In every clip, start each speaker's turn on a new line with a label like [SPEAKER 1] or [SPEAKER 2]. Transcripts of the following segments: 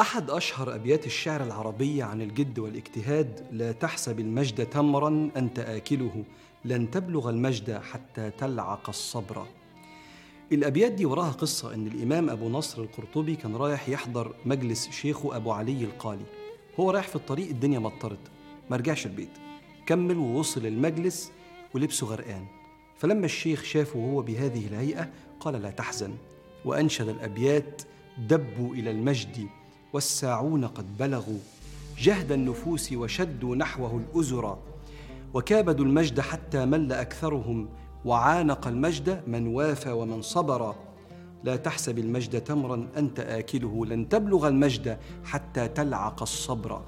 [SPEAKER 1] أحد أشهر أبيات الشعر العربية عن الجد والاجتهاد لا تحسب المجد تمرا أنت آكله. لن تبلغ المجد حتى تلعق الصبر. الأبيات دي وراها قصة إن الإمام أبو نصر القرطبي كان رايح يحضر مجلس شيخه أبو علي القالي. هو رايح في الطريق الدنيا مطرت. ما رجعش البيت. كمل ووصل المجلس ولبسه غرقان. فلما الشيخ شافه وهو بهذه الهيئة قال لا تحزن. وأنشد الأبيات دبوا إلى المجد. والساعون قد بلغوا جهد النفوس وشدوا نحوه الأزرا وكابدوا المجد حتى مل أكثرهم وعانق المجد من وافى ومن صبر. لا تحسب المجد تمرا أنت آكله لن تبلغ المجد حتى تلعق الصبر.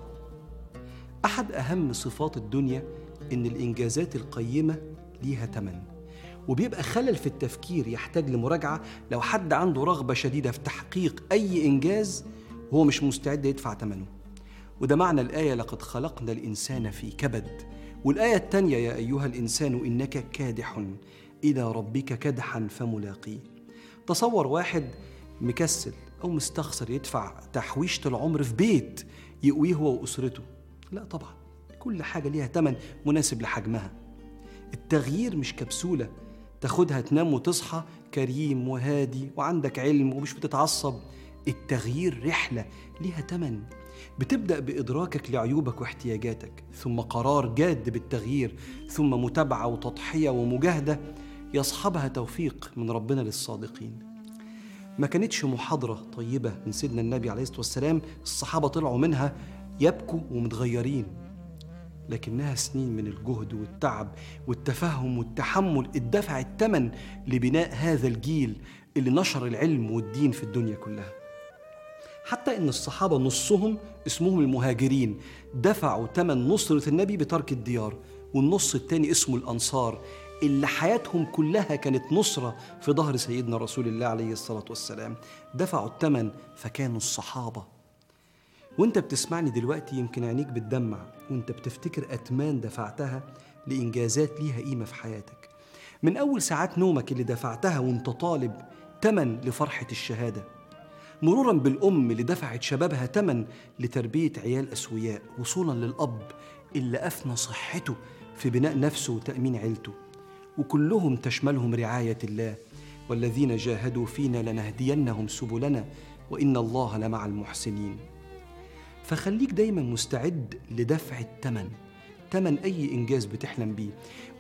[SPEAKER 1] أحد أهم صفات الدنيا إن الإنجازات القيمة ليها تمن وبيبقى خلل في التفكير يحتاج لمراجعة لو حد عنده رغبة شديدة في تحقيق أي إنجاز وهو مش مستعد يدفع ثمنه وده معنى الآية لقد خلقنا الإنسان في كبد. والآية الثانية يا أيها الإنسان إنك كادح. إلى ربك كدحا فملاقيه تصور واحد مكسل أو مستخسر يدفع تحويشة العمر في بيت يقويه هو وأسرته. لا طبعا كل حاجة ليها تمن مناسب لحجمها. التغيير مش كبسولة تاخدها تنام وتصحى كريم وهادي وعندك علم ومش بتتعصب. التغيير رحلة ليها تمن. بتبدأ بإدراكك لعيوبك واحتياجاتك ثم قرار جاد بالتغيير ثم متابعة وتضحية ومجاهدة. يصحبها توفيق من ربنا للصادقين. ما كانتش محاضرة طيبة من سيدنا النبي عليه الصلاة والسلام الصحابة طلعوا منها يبكوا ومتغيرين. لكنها سنين من الجهد والتعب والتفهم والتحمل اتدفع الثمن لبناء هذا الجيل اللي نشر العلم والدين في الدنيا كلها. حتى إن الصحابة نصهم اسمهم المهاجرين دفعوا ثمن نصرة النبي بترك الديار والنص الثاني اسمه الأنصار اللي حياتهم كلها كانت نصرة في ظهر سيدنا رسول الله عليه الصلاة والسلام. دفعوا الثمن فكانوا الصحابة. وانت بتسمعني دلوقتي يمكن عينيك بتدمع وانت بتفتكر أتمان دفعتها لإنجازات ليها قيمة في حياتك. من أول ساعات نومك اللي دفعتها وانت طالب تمن لفرحة الشهادة. مرورا بالأم اللي دفعت شبابها تمن لتربية عيال أسوياء وصولا للأب اللي افنى صحته في بناء نفسه وتأمين عيلته. وكلهم تشملهم رعاية الله والذين جاهدوا فينا لنهدينهم سبلنا وإن الله لمع المحسنين. فخليك دايما مستعد لدفع الثمن. تمن أي إنجاز بتحلم بيه.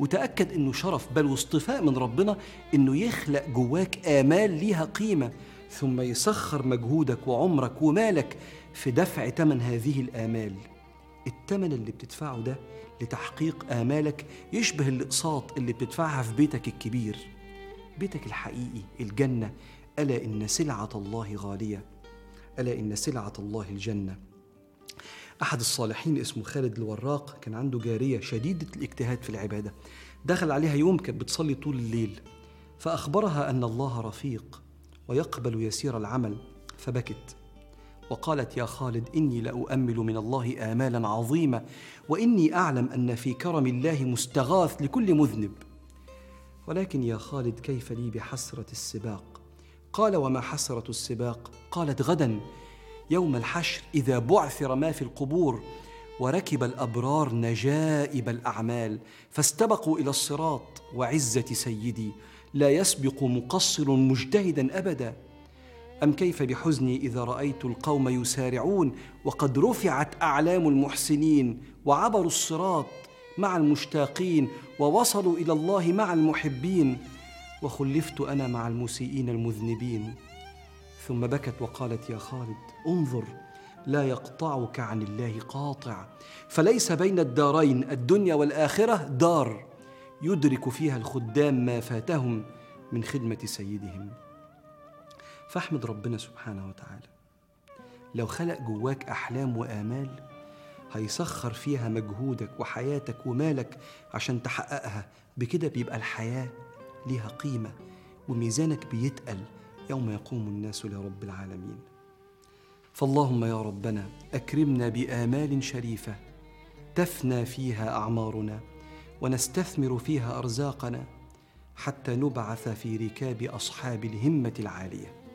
[SPEAKER 1] وتأكد إنه شرف بل واصطفاء من ربنا إنه يخلق جواك آمال ليها قيمة. ثم يسخر مجهودك وعمرك ومالك في دفع تمن هذه الآمال. التمن اللي بتدفعه ده لتحقيق آمالك يشبه الأقساط اللي بتدفعها في بيتك الكبير. بيتك الحقيقي الجنة. ألا إن سلعة الله غالية. ألا إن سلعة الله الجنة. أحد الصالحين اسمه خالد الوراق كان عنده جارية شديدة الاجتهاد في العبادة. دخل عليها يوم كانت بتصلي طول الليل. فأخبرها أن الله رفيق. ويقبل يسير العمل فبكت. وقالت يا خالد إني لأؤمل من الله آمالا عظيمة وإني أعلم أن في كرم الله مستغاث لكل مذنب. ولكن يا خالد كيف لي بحسرة السباق؟ قال وما حسرة السباق؟ قالت غدا يوم الحشر إذا بعثر ما في القبور وركب الأبرار نجائب الأعمال فاستبقوا إلى الصراط وعزة سيدي لا يسبق مقصر مجتهدا أبدا. أم كيف بحزني إذا رأيت القوم يسارعون وقد رفعت أعلام المحسنين وعبروا الصراط مع المشتاقين ووصلوا إلى الله مع المحبين وخلفت أنا مع المسيئين المذنبين. ثم بكت وقالت يا خالد انظر لا يقطعك عن الله قاطع. فليس بين الدارين الدنيا والآخرة دار. يدرك فيها الخدام ما فاتهم من خدمة سيدهم. فاحمد ربنا سبحانه وتعالى لو خلق جواك أحلام وآمال هيسخر فيها مجهودك وحياتك ومالك عشان تحققها. بكده بيبقى الحياة ليها قيمة وميزانك بيتقل يوم يقوم الناس لرب العالمين. فاللهم يا ربنا أكرمنا بآمال شريفة تفنى فيها أعمارنا. ونستثمر فيها أرزاقنا حتى نبعث في ركاب أصحاب الهمة العالية.